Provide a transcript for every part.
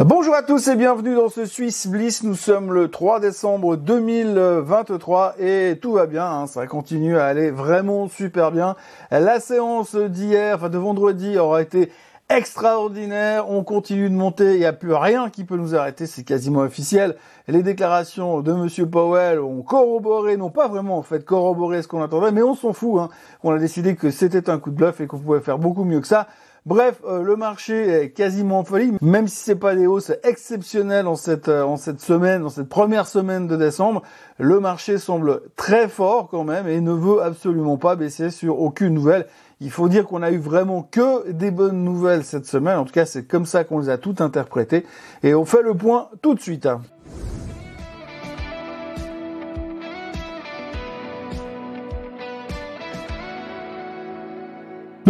Bonjour à tous et bienvenue dans ce Swiss Bliss. Nous sommes le 3 décembre 2023 et tout va bien. Hein. ça continue à aller vraiment super bien. La séance d'hier, enfin de vendredi, aura été extraordinaire. On continue de monter. Il n'y a plus rien qui peut nous arrêter. C'est quasiment officiel. Les déclarations de Monsieur Powell ont corroboré, non pas vraiment en fait corroboré ce qu'on attendait, mais on s'en fout. Hein. On a décidé que c'était un coup de bluff et qu'on pouvait faire beaucoup mieux que ça. Bref, euh, le marché est quasiment en folie, même si c'est pas des hausses exceptionnelles en cette euh, en cette semaine, en cette première semaine de décembre, le marché semble très fort quand même et ne veut absolument pas baisser sur aucune nouvelle. Il faut dire qu'on a eu vraiment que des bonnes nouvelles cette semaine. En tout cas, c'est comme ça qu'on les a toutes interprétées. Et on fait le point tout de suite.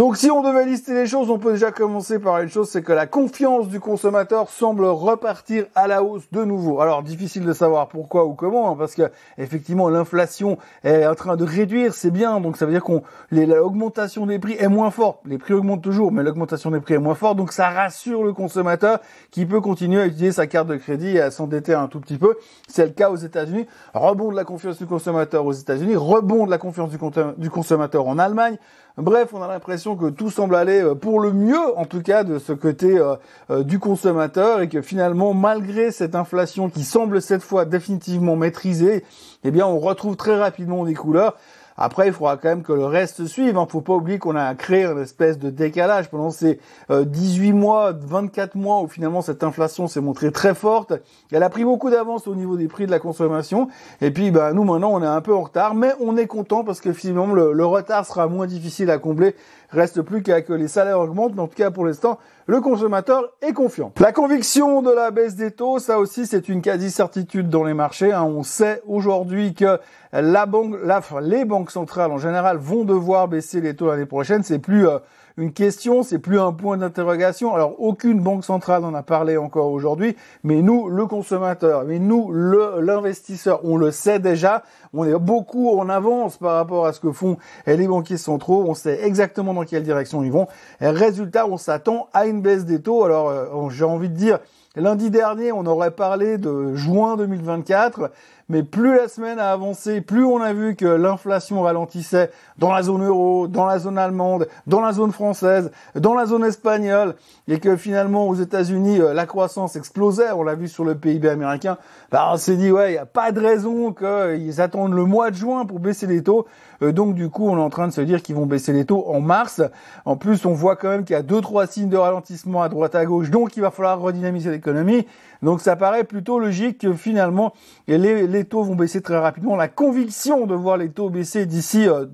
Donc si on devait lister les choses, on peut déjà commencer par une chose, c'est que la confiance du consommateur semble repartir à la hausse de nouveau. Alors difficile de savoir pourquoi ou comment, hein, parce que effectivement l'inflation est en train de réduire, c'est bien, donc ça veut dire qu'on l'augmentation des prix est moins forte. Les prix augmentent toujours, mais l'augmentation des prix est moins forte, donc ça rassure le consommateur qui peut continuer à utiliser sa carte de crédit et à s'endetter un tout petit peu. C'est le cas aux États-Unis. Rebond de la confiance du consommateur aux États-Unis, rebond de la confiance du consommateur en Allemagne. Bref, on a l'impression que tout semble aller euh, pour le mieux, en tout cas de ce côté euh, euh, du consommateur, et que finalement, malgré cette inflation qui semble cette fois définitivement maîtrisée, eh bien, on retrouve très rapidement des couleurs. Après, il faudra quand même que le reste suive. Hein. Faut pas oublier qu'on a créé une espèce de décalage pendant ces 18 euh, mois, 24 mois où finalement cette inflation s'est montrée très forte. Elle a pris beaucoup d'avance au niveau des prix de la consommation. Et puis, bah, nous maintenant, on est un peu en retard, mais on est content parce que finalement le, le retard sera moins difficile à combler. Reste plus qu'à que les salaires augmentent, mais en tout cas pour l'instant, le consommateur est confiant. La conviction de la baisse des taux, ça aussi c'est une quasi-certitude dans les marchés. Hein. On sait aujourd'hui que les banques centrales en général vont devoir baisser les taux l'année prochaine. C'est plus euh, une question, c'est plus un point d'interrogation. Alors aucune banque centrale n'en a parlé encore aujourd'hui, mais nous, le consommateur, mais nous, l'investisseur, on le sait déjà. On est beaucoup en avance par rapport à ce que font les banquiers centraux. On sait exactement dans quelle direction ils vont. Et résultat, on s'attend à une baisse des taux. Alors euh, j'ai envie de dire, lundi dernier, on aurait parlé de juin 2024 mais plus la semaine a avancé, plus on a vu que l'inflation ralentissait dans la zone euro, dans la zone allemande, dans la zone française, dans la zone espagnole, et que finalement aux États-Unis euh, la croissance explosait, on l'a vu sur le PIB américain, bah on s'est dit ouais, il n'y a pas de raison qu'ils attendent le mois de juin pour baisser les taux. Euh, donc du coup, on est en train de se dire qu'ils vont baisser les taux en mars. En plus, on voit quand même qu'il y a deux trois signes de ralentissement à droite à gauche, donc il va falloir redynamiser l'économie. Donc ça paraît plutôt logique que finalement les, les, taux vont baisser très rapidement. La conviction de voir les taux baisser d'ici euh,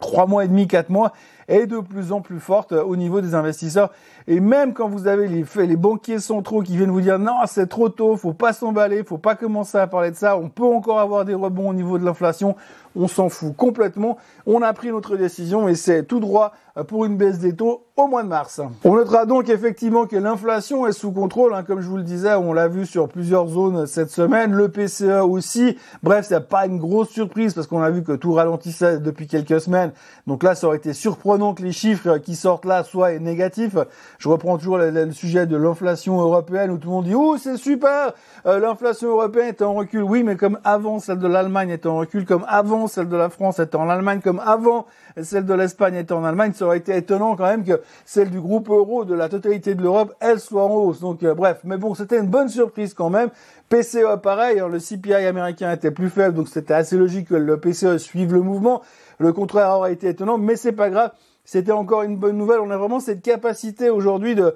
trois mois et demi, quatre mois est de plus en plus forte euh, au niveau des investisseurs. Et même quand vous avez les, banquiers centraux qui viennent vous dire non, c'est trop tôt, faut pas s'emballer, faut pas commencer à parler de ça, on peut encore avoir des rebonds au niveau de l'inflation, on s'en fout complètement. On a pris notre décision et c'est tout droit euh, pour une baisse des taux au mois de mars. On notera donc effectivement que l'inflation est sous contrôle, hein, comme je vous le disais, on l'a vu sur plusieurs zones cette semaine, le PCE aussi. Bref, c'est pas une grosse surprise parce qu'on a vu que tout ralentissait depuis quelques semaines. Donc là, ça aurait été surprenant que les chiffres qui sortent là soient négatifs. Je reprends toujours le, sujet de l'inflation européenne où tout le monde dit oh c'est super, euh, l'inflation européenne est en recul. Oui, mais comme avant celle de l'Allemagne était en recul, comme avant celle de la France était en Allemagne, comme avant celle de l'Espagne était en Allemagne, ça aurait été étonnant quand même que celle du groupe euro de la totalité de l'Europe, elle soit en hausse. Donc euh, bref, mais bon, c'était une bonne surprise quand même. PCE pareil, hein, le CPI américain était plus faible, donc c'était assez logique que le PCE suive le mouvement. Le contraire aurait été étonnant, mais c'est pas grave. C'était encore une bonne nouvelle. On a vraiment cette capacité aujourd'hui de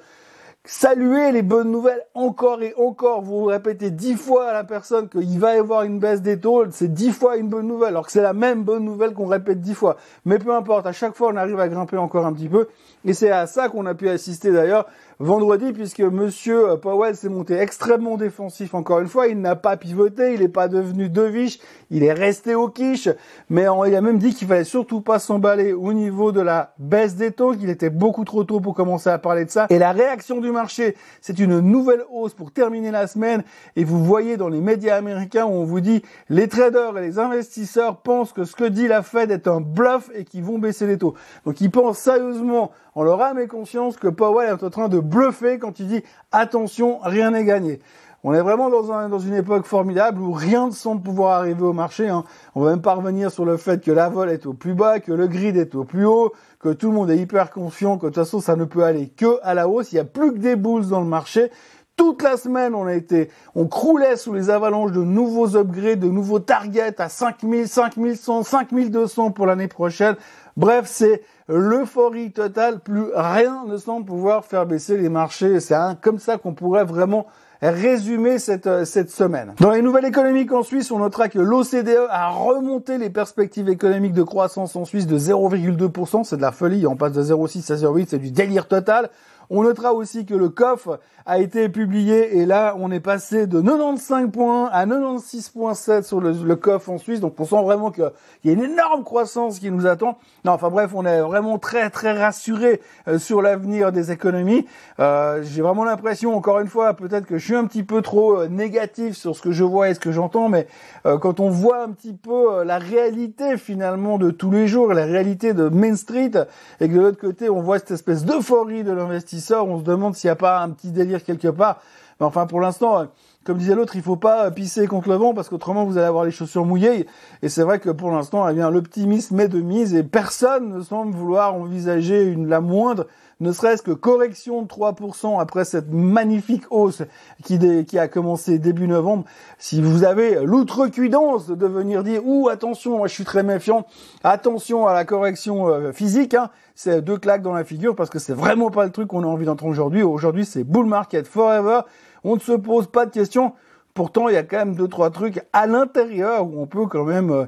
saluer les bonnes nouvelles encore et encore. Vous répétez dix fois à la personne qu'il va y avoir une baisse des taux, c'est dix fois une bonne nouvelle, alors que c'est la même bonne nouvelle qu'on répète dix fois. Mais peu importe, à chaque fois on arrive à grimper encore un petit peu. Et c'est à ça qu'on a pu assister d'ailleurs vendredi, puisque Monsieur Powell s'est monté extrêmement défensif encore une fois. Il n'a pas pivoté, il n'est pas devenu deviche, il est resté au quiche. Mais il a même dit qu'il fallait surtout pas s'emballer au niveau de la baisse des taux, qu'il était beaucoup trop tôt pour commencer à parler de ça. Et la réaction du marché, c'est une nouvelle hausse pour terminer la semaine. Et vous voyez dans les médias américains où on vous dit les traders et les investisseurs pensent que ce que dit la Fed est un bluff et qu'ils vont baisser les taux. Donc ils pensent sérieusement, on leur âme et conscience que Powell est en train de bluffé quand il dit attention, rien n'est gagné. On est vraiment dans une époque formidable où rien ne semble pouvoir arriver au marché. Hein. On va même pas revenir sur le fait que la vol est au plus bas, que le grid est au plus haut, que tout le monde est hyper confiant, que de toute façon ça ne peut aller que à la hausse. Il n'y a plus que des boules dans le marché. Toute la semaine, on a été, on croulait sous les avalanches de nouveaux upgrades, de nouveaux targets à 5000, 5100, 5200 pour l'année prochaine. Bref, c'est l'euphorie totale. Plus rien ne semble pouvoir faire baisser les marchés. C'est comme ça qu'on pourrait vraiment résumer cette, euh, cette semaine. Dans les nouvelles économiques en Suisse, on notera que l'OCDE a remonté les perspectives économiques de croissance en Suisse de 0,2%. C'est de la folie. On passe de 0,6 à 0,8. C'est du délire total. On notera aussi que le COF a été publié et là on est passé de 95 points à 96.7 sur le, le COF en Suisse. Donc on sent vraiment qu'il y a une énorme croissance qui nous attend. Non, enfin bref, on est vraiment très très rassuré euh, sur l'avenir des économies. Euh, J'ai vraiment l'impression, encore une fois, peut-être que je suis un petit peu trop euh, négatif sur ce que je vois et ce que j'entends, mais euh, quand on voit un petit peu la réalité finalement de tous les jours, la réalité de Main Street, et que de l'autre côté on voit cette espèce d'euphorie de l'investissement on se demande s'il n'y a pas un petit délire quelque part. Mais enfin, pour l'instant, euh, comme disait l'autre, il faut pas pisser contre le vent parce qu'autrement vous allez avoir les chaussures mouillées. Et c'est vrai que pour l'instant, eh bien, l'optimisme est de mise et personne ne semble vouloir envisager une, la moindre ne serait-ce que correction de 3% après cette magnifique hausse qui, a commencé début novembre. Si vous avez l'outrecuidance de venir dire, ou attention, moi je suis très méfiant, attention à la correction euh, physique, hein, c'est deux claques dans la figure parce que c'est vraiment pas le truc qu'on a envie d'entendre aujourd'hui. Aujourd'hui, c'est bull market forever. On ne se pose pas de questions. Pourtant, il y a quand même deux trois trucs à l'intérieur où on peut quand même euh,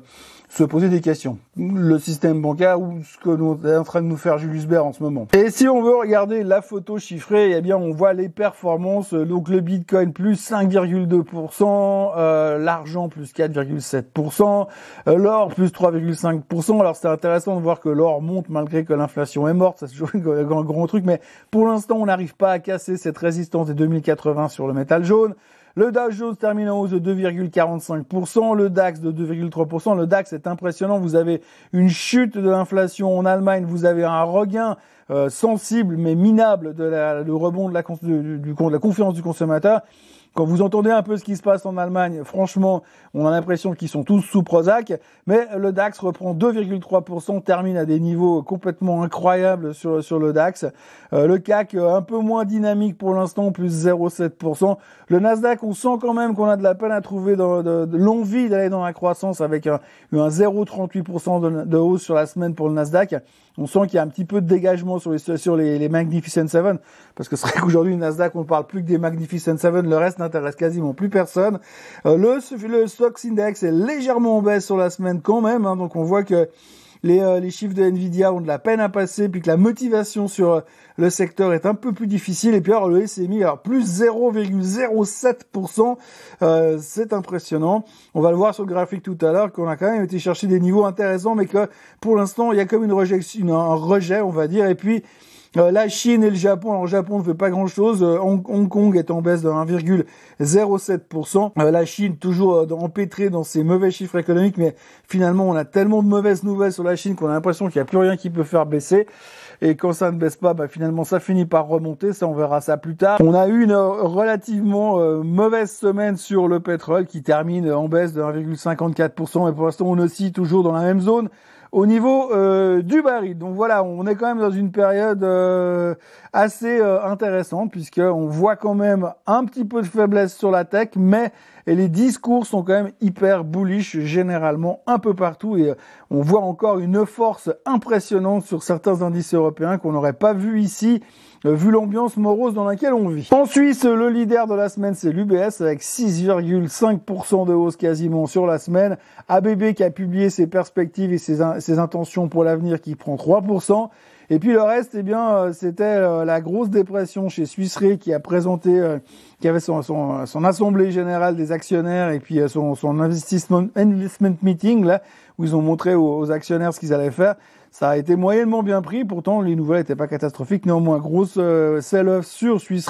se poser des questions. Le système bancaire ou ce que nous est en train de nous faire Julius Baer en ce moment. Et si on veut regarder la photo chiffrée, eh bien on voit les performances. Donc le Bitcoin plus 5,2%, euh, l'argent plus 4,7%, euh, l'or plus 3,5%. Alors c'est intéressant de voir que l'or monte malgré que l'inflation est morte. C'est toujours un grand truc. Mais pour l'instant, on n'arrive pas à casser cette résistance des 2080 sur le métal jaune. Le Dow Jones termine en hausse de 2,45%, le DAX de 2,3%. Le DAX est impressionnant. Vous avez une chute de l'inflation en Allemagne, vous avez un regain euh, sensible mais minable de le rebond de la confiance du consommateur. Quand vous entendez un peu ce qui se passe en Allemagne, franchement, on a l'impression qu'ils sont tous sous Prozac. Mais le DAX reprend 2,3%, termine à des niveaux complètement incroyables sur, sur le DAX. Euh, le CAC, euh, un peu moins dynamique pour l'instant, plus 0,7%. Le Nasdaq, on sent quand même qu'on a de la peine à trouver de, l'envie d'aller dans la croissance avec un, un 0,38% de, hausse sur la semaine pour le Nasdaq. On sent qu'il y a un petit peu de dégagement sur les, sur les, Magnificent Seven, parce que c'est vrai qu'aujourd'hui, Nasdaq, on ne parle plus que des Magnificent Seven, le reste n'intéresse quasiment plus personne. Euh, le, le Stocks Index est légèrement en baisse sur la semaine quand même, hein, donc on voit que les, euh, les, chiffres de Nvidia ont de la peine à passer, puis que la motivation sur euh, le secteur est un peu plus difficile. Et puis alors le SMI, alors plus 0,07%, euh, c'est impressionnant. On va le voir sur le graphique tout à l'heure, qu'on a quand même été chercher des niveaux intéressants, mais que pour l'instant il y a comme une un rejet, on va dire. Et puis euh, la Chine et le Japon, alors le Japon ne fait pas grand-chose. Euh, Hong, Kong est en baisse de 1,07%. Euh, la Chine toujours empêtrée dans ses mauvais chiffres économiques, mais finalement on a tellement de mauvaises nouvelles sur la Chine qu'on a l'impression qu'il n'y a plus rien qui peut faire baisser. Et quand ça ne baisse pas, bah, finalement ça finit par remonter. Ça on verra ça plus tard. On a eu une relativement mauvaise semaine sur le pétrole qui termine en baisse de 1,54%. Et pour l'instant on oscille toujours dans la même zone au niveau euh, du baril. Donc voilà, on est quand même dans une période euh, assez euh, intéressante puisqu'on voit quand même un petit peu de faiblesse sur la tech, mais les discours sont quand même hyper bullish généralement un peu partout et on voit encore une force impressionnante sur certains indices européens qu'on n'aurait pas vu ici vu l'ambiance morose dans laquelle on vit. En Suisse, le leader de la semaine, c'est l'UBS avec 6,5% de hausse quasiment sur la semaine. ABB qui a publié ses perspectives et ses intentions pour l'avenir qui prend 3%. Et puis le reste, eh bien, euh, c'était euh, la grosse dépression chez Swiss Re qui a présenté, euh, qui avait son, son, son, assemblée générale des actionnaires et puis son, son investment meeting là où ils ont montré aux, actionnaires ce qu'ils allaient faire. Ça a été moyennement bien pris, pourtant les nouvelles n'étaient pas catastrophiques. Néanmoins, grosse sell-off sur Suisse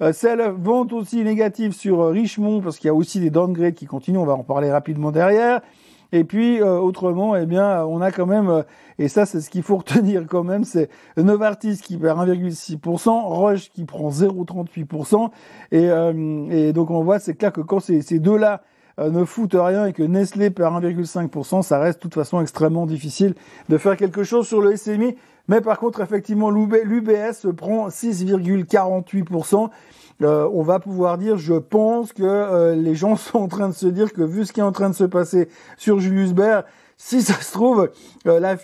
euh, sell-off, vente aussi négative sur euh, Richemont, parce qu'il y a aussi des downgrades qui continuent, on va en parler rapidement derrière. Et puis autrement, eh bien, on a quand même, et ça c'est ce qu'il faut retenir quand même, c'est Novartis qui perd 1,6%, Roche qui prend 0,38%, et, et donc on voit, c'est clair que quand ces deux-là ne foutent rien et que Nestlé perd 1,5%, ça reste de toute façon extrêmement difficile de faire quelque chose sur le SMI. Mais par contre, effectivement, l'UBS prend 6,48%. Euh, on va pouvoir dire, je pense que euh, les gens sont en train de se dire que vu ce qui est en train de se passer sur Julius Baer, si ça se trouve, euh, la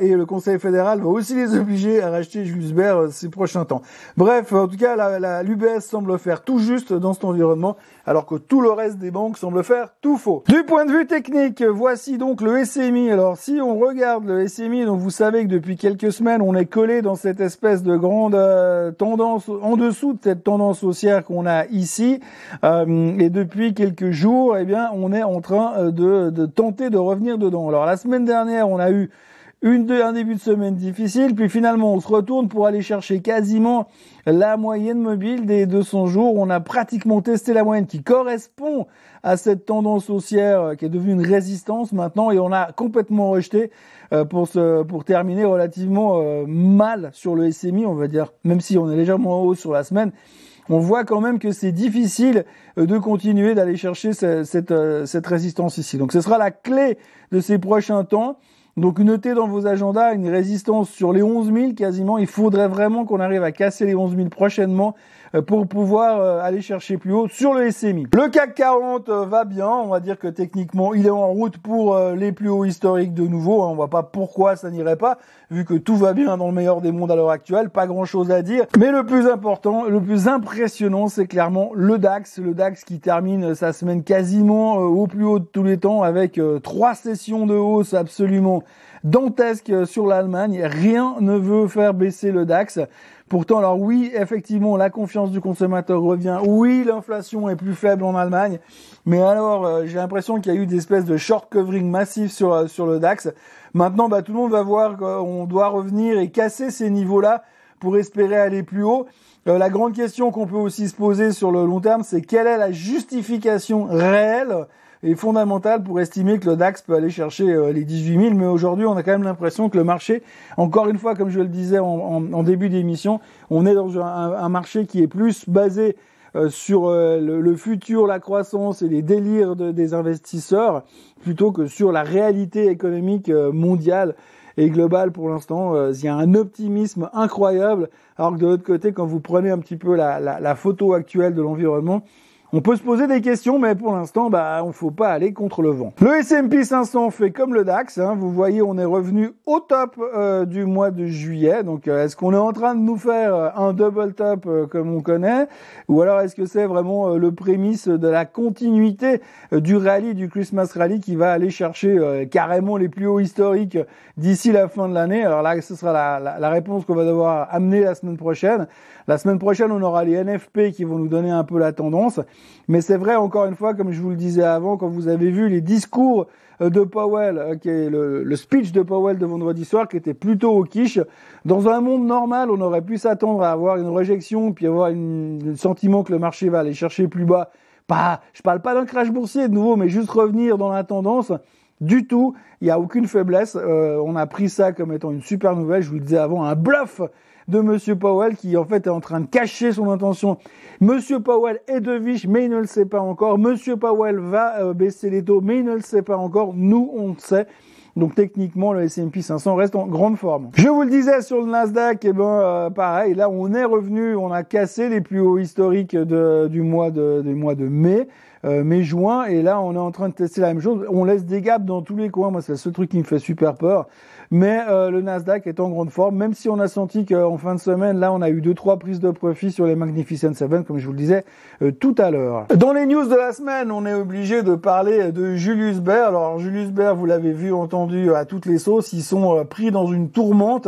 et le Conseil fédéral vont aussi les obliger à racheter Jules Baer euh, ces prochains temps. Bref, en tout cas, la, l'UBS semble faire tout juste dans cet environnement, alors que tout le reste des banques semble faire tout faux. Du point de vue technique, voici donc le SMI. Alors, si on regarde le SMI, donc vous savez que depuis quelques semaines, on est collé dans cette espèce de grande euh, tendance, en dessous de cette tendance haussière qu'on a ici, et depuis quelques jours, eh bien, on est en train de, de tenter de revenir dedans. Alors la semaine dernière, on a eu une, un début de semaine difficile, puis finalement on se retourne pour aller chercher quasiment la moyenne mobile des 200 jours. On a pratiquement testé la moyenne qui correspond à cette tendance haussière euh, qui est devenue une résistance maintenant et on a complètement rejeté euh, pour, se, pour terminer relativement euh, mal sur le SMI, on va dire, même si on est légèrement en haut sur la semaine on voit quand même que c'est difficile de continuer d'aller chercher cette, euh, cette, résistance ici. Donc ce sera la clé de ces prochains temps. Donc notez dans vos agendas une résistance sur les 11 000 quasiment. Il faudrait vraiment qu'on arrive à casser les 11 000 prochainement pour pouvoir euh, aller chercher plus haut sur le SMI. Le CAC 40 euh, va bien, on va dire que techniquement il est en route pour les plus hauts historiques de nouveau, hein. on voit pas pourquoi ça n'irait pas, vu que tout va bien dans le meilleur des mondes à l'heure actuelle, pas grand chose à dire. Mais le plus important, le plus impressionnant, c'est clairement le DAX, le DAX qui termine sa semaine quasiment au plus haut de tous les temps avec trois sessions de hausse absolument dantesques sur l'Allemagne. Rien ne veut faire baisser le DAX. Pourtant, alors oui, effectivement, la confiance du consommateur revient. Oui, l'inflation est plus faible en Allemagne. Mais alors, euh, j'ai l'impression qu'il y a eu des espèces de short covering massif sur, euh, sur le DAX. Maintenant, bah, tout le monde va voir qu'on doit revenir et casser ces niveaux-là pour espérer aller plus haut. Euh, la grande question qu'on peut aussi se poser sur le long terme, c'est quelle est la justification réelle est fondamentale pour estimer que le DAX peut aller chercher euh, les 18 000. Mais aujourd'hui, on a quand même l'impression que le marché, encore une fois, comme je le disais en, début d'émission, on est dans un, marché qui est plus basé euh, sur euh, le, futur, la croissance et les délires des investisseurs, plutôt que sur la réalité économique mondiale et globale pour l'instant. il y a un optimisme incroyable, alors que de l'autre côté, quand vous prenez un petit peu la photo actuelle de l'environnement, on peut se poser des questions, mais pour l'instant, bah, on faut pas aller contre le vent. Le S&P 500 fait comme le DAX. Hein. Vous voyez, on est revenu au top euh, du mois de juillet. Donc, euh, est-ce qu'on est en train de nous faire euh, un double top comme on connaît, ou alors est-ce que c'est vraiment le prémisse de la continuité du rallye, du Christmas rally, qui va aller chercher carrément les plus hauts historiques d'ici la fin de l'année? Alors là, ce sera la, la réponse qu'on va devoir amener la semaine prochaine. La semaine prochaine, on aura les NFP qui vont nous donner un peu la tendance. Mais c'est vrai, encore une fois, comme je vous le disais avant, quand vous avez vu les discours euh, de Powell, euh, le, speech de Powell de vendredi soir, qui était plutôt au quiche. Dans un monde normal, on aurait pu s'attendre à avoir une rejection, puis avoir le sentiment que le marché va aller chercher plus bas. Pas, je parle pas d'un crash boursier de nouveau, mais juste revenir dans la tendance. Du tout, il n'y a aucune faiblesse. Euh, on a pris ça comme étant une super nouvelle. Je vous le disais avant, un bluff de Monsieur Powell qui en fait est en train de cacher son intention. Monsieur Powell est de Viche, mais il ne le sait pas encore. Monsieur Powell va euh, baisser les taux, mais il ne le sait pas encore. Nous, on le sait. Donc techniquement, le S&P 500 reste en grande forme. Je vous le disais sur le Nasdaq, et eh ben euh, pareil, là on est revenu, on a cassé les plus hauts historiques du mois de du mois de mai. Euh, mai-juin, et là on est en train de tester la même chose. On laisse des gaps dans tous les coins, moi c'est le seul truc qui me fait super peur. Mais euh, le Nasdaq est en grande forme, même si on a senti qu'en fin de semaine, là, on a eu deux trois prises de profit sur les Magnificent Seven, comme je vous le disais euh, tout à l'heure. Dans les news de la semaine, on est obligé de parler de Julius Baer. Alors Julius Baer, vous l'avez vu, entendu à toutes les sauces, ils sont euh, pris dans une tourmente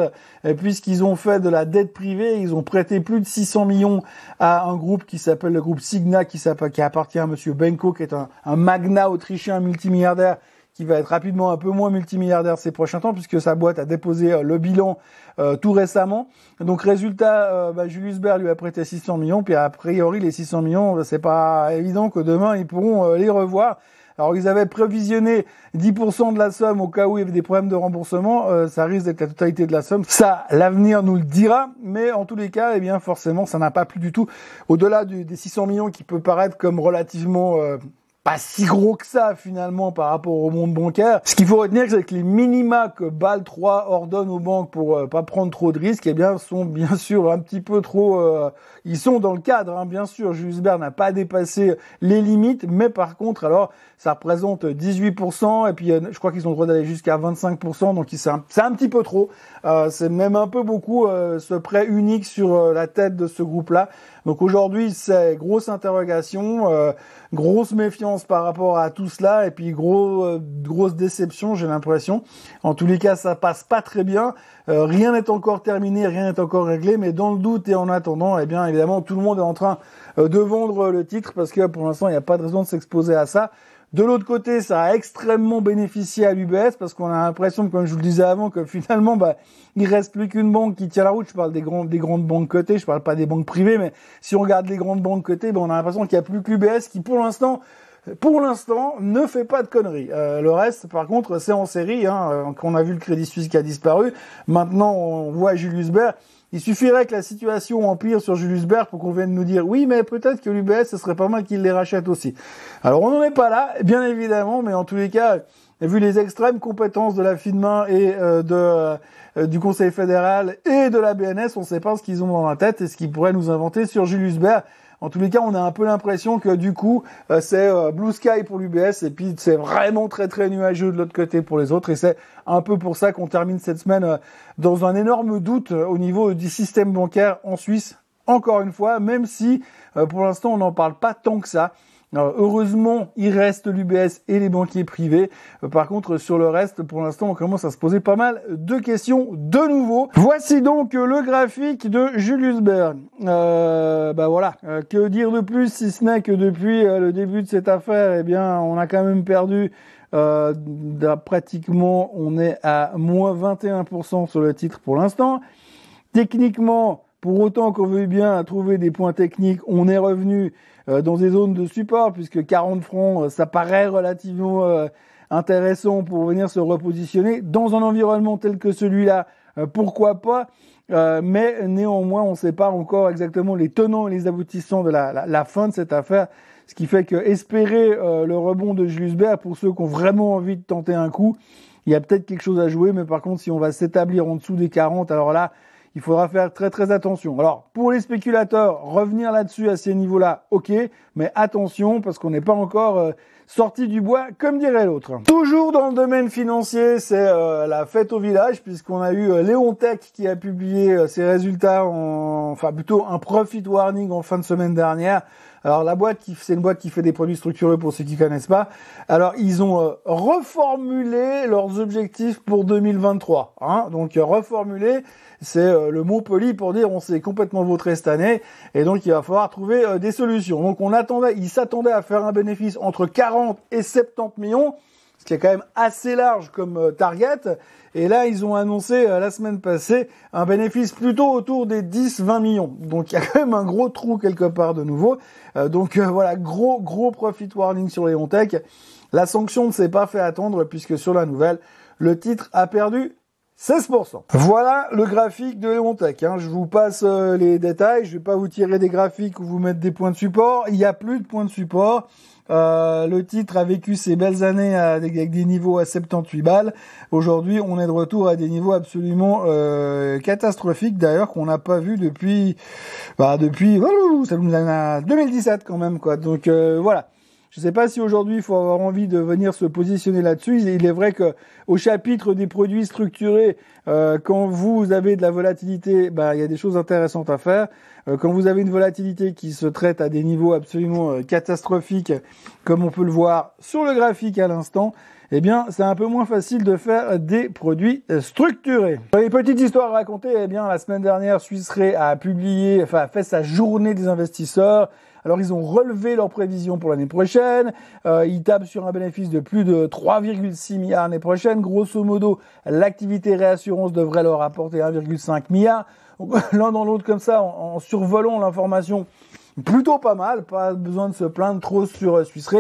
puisqu'ils ont fait de la dette privée, ils ont prêté plus de 600 millions à un groupe qui s'appelle le groupe Signa, qui, qui appartient à Monsieur Benko, qui est un, un magnat autrichien multimilliardaire qui va être rapidement un peu moins multimilliardaire ces prochains temps puisque sa boîte a déposé euh, le bilan euh, tout récemment. Donc résultat, euh, bah, Julius Baer lui a prêté 600 millions, puis a priori les 600 millions, c'est pas évident que demain ils pourront les revoir. Alors ils avaient prévisionné 10% de la somme au cas où il y avait des problèmes de remboursement. Euh, ça risque d'être la totalité de la somme. Ça, l'avenir nous le dira. Mais en tous les cas, eh bien forcément, ça n'a pas plu du tout. Au-delà des 600 millions qui peut paraître comme relativement euh, pas si gros que ça finalement par rapport au monde bancaire. Ce qu'il faut retenir, c'est que les minima que BAL 3 ordonne aux banques pour euh, pas prendre trop de risques, eh bien, sont bien sûr un petit peu trop. Euh, ils sont dans le cadre, hein, bien sûr. Jules Verne n'a pas dépassé les limites, mais par contre, alors ça représente 18%, et puis euh, je crois qu'ils ont le droit d'aller jusqu'à 25%, donc c'est un, un, petit peu trop. c'est même un peu beaucoup ce prêt unique sur la tête de ce groupe-là. Donc aujourd'hui, c'est grosse interrogation, euh, grosse méfiance par rapport à tout cela, et puis euh, grosse déception, j'ai l'impression. En tous les cas, ça passe pas très bien. Euh, rien n'est encore terminé, rien n'est encore réglé, mais dans le doute et en attendant, eh bien évidemment, tout le monde est en train de vendre le titre parce que pour l'instant, il n'y a pas de raison de s'exposer à ça. De l'autre côté, ça a extrêmement bénéficié à l'UBS parce qu'on a l'impression, comme je vous le disais avant, que finalement, bah, il reste plus qu'une banque qui tient la route. Je parle des grandes, des grandes banques cotées, je parle pas des banques privées, mais si on regarde les grandes banques cotées, bah, on a l'impression qu'il n'y a plus que l'UBS qui, pour l'instant, pour l'instant, ne fait pas de conneries. Euh, le reste, par contre, c'est en série. Hein, euh, on a vu le Crédit Suisse qui a disparu. Maintenant, on voit Julius Baer il suffirait que la situation empire sur Julius Baer pour qu'on vienne nous dire oui, mais peut-être que l'UBS, ce serait pas mal qu'il les rachète aussi. Alors on n'en est pas là, bien évidemment, mais en tous les cas, vu les extrêmes compétences de la FINMA et euh, euh, du Conseil fédéral et de la BNS, on ne sait pas ce qu'ils ont dans la tête et ce qu'ils pourraient nous inventer sur Julius Baer. En tous les cas, on a un peu l'impression que du coup, euh, c'est euh, blue sky pour l'UBS et puis c'est vraiment très très nuageux de l'autre côté pour les autres. Et c'est un peu pour ça qu'on termine cette semaine euh, dans un énorme doute au niveau du système bancaire en Suisse. Encore une fois, même si pour l'instant on n'en parle pas tant que ça heureusement, il reste l'UBS et les banquiers privés. Euh, par contre, sur le reste, pour l'instant, on commence à se poser pas mal de questions de nouveau. Voici donc le graphique de Julius Baer. Euh, bah voilà, euh, que dire de plus si ce n'est que depuis le début de cette affaire, eh bien, on a quand même perdu euh, pratiquement, on est à moins 21% sur le titre pour l'instant. Techniquement, pour autant qu'on veuille bien trouver des points techniques, on est revenu euh, dans des zones de support, puisque 40 francs, euh, ça paraît relativement euh, intéressant pour venir se repositionner dans un environnement tel que celui-là. pourquoi pas mais néanmoins, on ne sait pas encore exactement les tenants et les aboutissants de la, la, fin de cette affaire. Ce qui fait que espérer le rebond de Julius Baer pour ceux qui ont vraiment envie de tenter un coup, il y a peut-être quelque chose à jouer. Mais par contre, si on va s'établir en dessous des 40, alors là, il faudra faire très très attention. Alors pour les spéculateurs, revenir là-dessus à ces niveaux-là, ok, mais attention parce qu'on n'est pas encore euh, sorti du bois, comme dirait l'autre. Toujours dans le domaine financier, c'est euh, la fête au village puisqu'on a eu euh, Léon Tech qui a publié ses résultats, en, enfin plutôt un profit warning en fin de semaine dernière. Alors la boîte, c'est une boîte qui fait des produits structurés pour ceux qui connaissent pas. Alors ils ont reformulé leurs objectifs pour 2023. Hein donc reformulé, c'est euh, le mot poli pour dire on s'est complètement vautré cette année et donc il va falloir trouver euh, des solutions. Donc on attendait, ils s'attendaient à faire un bénéfice entre 40 et 70 millions, ce qui est quand même assez large comme euh, target. Et là, ils ont annoncé la semaine passée un bénéfice plutôt autour des 10-20 millions. Donc il y a quand même un gros trou quelque part de nouveau. donc voilà, gros gros profit warning sur les Tech. La sanction ne s'est pas fait attendre puisque sur la nouvelle, le titre a perdu 16%. Voilà le graphique de Leontech. Hein. Je vous passe euh, les détails. Je vais pas vous tirer des graphiques ou vous mettre des points de support. Il n'y a plus de points de support. Euh, le titre a vécu ses belles années avec des niveaux à 78 balles. Aujourd'hui, on est de retour à des niveaux absolument euh, catastrophiques, d'ailleurs qu'on n'a pas vu depuis, bah, depuis, ça nous a 2017 quand même, quoi. Donc voilà. Je ne sais pas si aujourd'hui il faut avoir envie de venir se positionner là-dessus. Il est vrai que au chapitre des produits structurés, euh, quand vous avez de la volatilité, bah, il y a des choses intéressantes à faire. Euh, quand vous avez une volatilité qui se traite à des niveaux absolument euh, catastrophiques, comme on peut le voir sur le graphique à l'instant, eh bien, c'est un peu moins facile de faire des produits structurés. Une petite histoire à raconter, eh bien, la semaine dernière, Suisse a publié, enfin, a fait sa journée des investisseurs. Alors ils ont relevé leurs prévisions pour l'année prochaine. Euh, ils tapent sur un bénéfice de plus de 3,6 milliards l'année prochaine. Grosso modo, l'activité réassurance devrait leur apporter 1,5 milliard. L'un dans l'autre comme ça, en, survolant l'information, plutôt pas mal, pas besoin de se plaindre trop sur euh, Suisse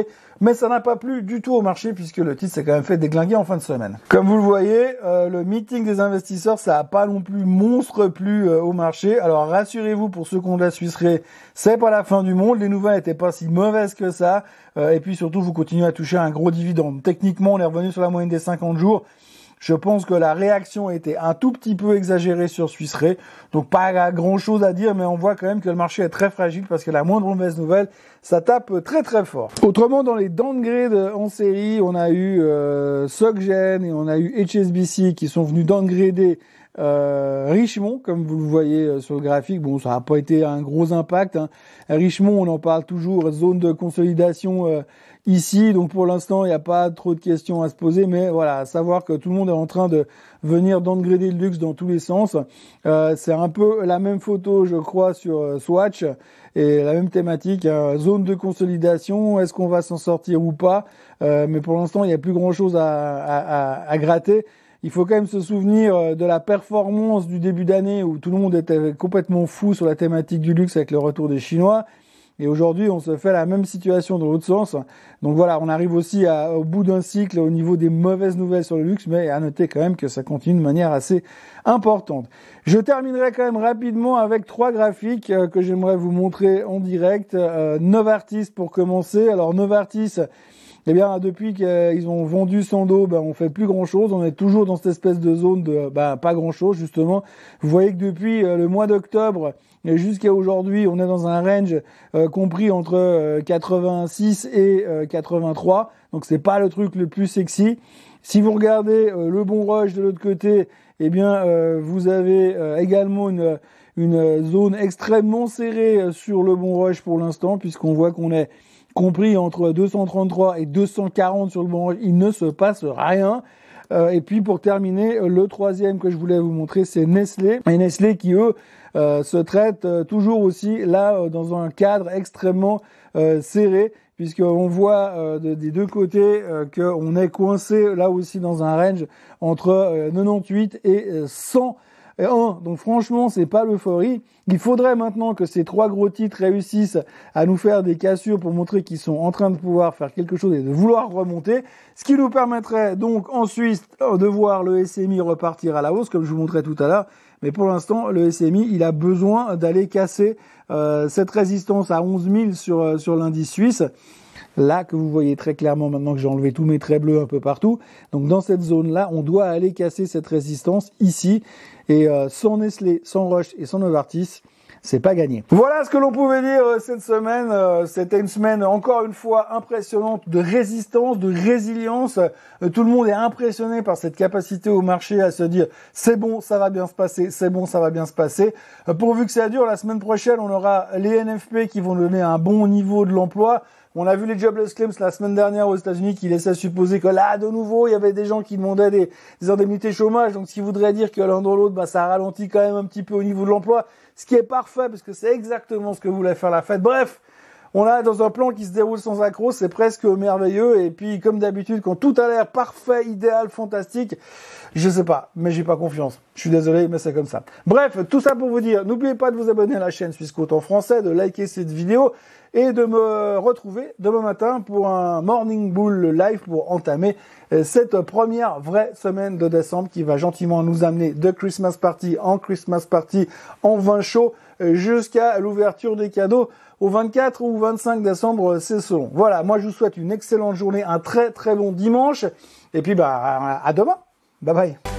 mais ça n'a pas plu du tout au marché puisque le titre s'est quand même fait déglinguer en fin de semaine. Comme vous le voyez, euh, le meeting des investisseurs, ça a pas non plus monstre plus euh, au marché. Alors rassurez-vous pour ceux qui ont de la Suisse c'est pas la fin du monde, les nouvelles n'étaient pas si mauvaises que ça, et puis surtout vous continuez à toucher un gros dividende. Techniquement, on est revenu sur la moyenne des 50 jours. Je pense que la réaction était un tout petit peu exagérée sur Suisse Donc pas grand chose à dire, mais on voit quand même que le marché est très fragile parce que la moindre mauvaise nouvelle, ça tape très très fort. Autrement, dans les downgrades en série, on a eu euh, Soggen et on a eu HSBC qui sont venus downgrader euh, Richemont, comme vous le voyez euh, sur le graphique, bon, ça n'a pas été un gros impact. Hein. Richemont, on en parle toujours, zone de consolidation euh, ici, donc pour l'instant, il n'y a pas trop de questions à se poser, mais voilà, savoir que tout le monde est en train de venir downgrader le luxe dans tous les sens. Euh, c'est un peu la même photo, je crois, sur Swatch et la même thématique, hein. zone de consolidation, est-ce qu'on va s'en sortir ou pas? Mais pour l'instant, il n'y a plus grand-chose à, à, à gratter il faut quand même se souvenir euh, de la performance du début d'année où tout le monde était complètement fou sur la thématique du luxe avec le retour des Chinois. Et aujourd'hui, on se fait la même situation dans l'autre sens. Donc voilà, on arrive aussi au bout d'un cycle au niveau des mauvaises nouvelles sur le luxe, mais à noter quand même que ça continue de manière assez importante. Je terminerai quand même rapidement avec trois graphiques euh, que j'aimerais vous montrer en direct. Euh, Novartis pour commencer. Alors Novartis, eh bien, depuis qu'ils ont vendu Sando, ben, on fait plus grand chose. On est toujours dans cette espèce de zone de ben, pas grand chose, justement. Vous voyez que depuis euh, le mois d'octobre jusqu'à aujourd'hui, on est dans un range euh, compris entre 86 euh, et 83. Donc, c'est pas le truc le plus sexy. Si vous regardez le bon rush de l'autre côté, eh bien, vous avez également une, une zone extrêmement serrée sur le bon rush pour l'instant, puisqu'on voit qu'on est compris entre 233 et 240 sur le bon il ne se passe rien. Euh, et puis pour terminer, le troisième que je voulais vous montrer, c'est Nestlé. Et Nestlé qui, eux, euh, se traite euh, toujours aussi là dans un cadre extrêmement serré, puisqu'on voit des deux côtés qu'on est coincé là aussi dans un range entre 98 et 100 et un, donc franchement, c'est pas l'euphorie. Il faudrait maintenant que ces trois gros titres réussissent à nous faire des cassures pour montrer qu'ils sont en train de pouvoir faire quelque chose et de vouloir remonter. Ce qui nous permettrait donc en Suisse de voir le SMI repartir à la hausse, comme je vous montrais tout à l'heure. Mais pour l'instant, le SMI, il a besoin d'aller casser euh, cette résistance à 11 000 sur, euh, sur l'indice suisse là que vous voyez très clairement maintenant que j'ai enlevé tous mes traits bleus un peu partout. Donc dans cette zone-là, on doit aller casser cette résistance ici. Et euh, sans Nestlé, sans Roche et sans Novartis, c'est pas gagné. Voilà ce que l'on pouvait dire euh, cette semaine. Euh, c'était une semaine encore une fois impressionnante de résistance, de résilience. tout le monde est impressionné par cette capacité au marché à se dire c'est bon, ça va bien se passer, c'est bon, ça va bien se passer. pourvu que ça dure, la semaine prochaine, on aura les NFP qui vont donner un bon niveau de l'emploi. On a vu les jobless claims la semaine dernière aux États-Unis qui laissaient supposer que là, de nouveau, il y avait des gens qui demandaient des, indemnités chômage. Donc, ce qui voudrait dire que l'un dans l'autre, bah, ça ralentit quand même un petit peu au niveau de l'emploi. Ce qui est parfait parce que c'est exactement ce que voulait faire la fête. Bref. On a dans un plan qui se déroule sans accroc, c'est presque merveilleux. Et puis, comme d'habitude, quand tout a l'air parfait, idéal, fantastique, je sais pas, mais j'ai pas confiance. Je suis désolé, mais c'est comme ça. Bref, tout ça pour vous dire, n'oubliez pas de vous abonner à la chaîne Suisse en français, de liker cette vidéo et de me retrouver demain matin pour un Morning Bull live pour entamer euh, cette première vraie semaine de décembre qui va gentiment nous amener de Christmas Party en Christmas Party en vin chaud euh, jusqu'à l'ouverture des cadeaux au 24 ou 25 décembre, c'est selon. Voilà, moi je vous souhaite une excellente journée, un très très bon dimanche et puis bah à demain. Bye bye.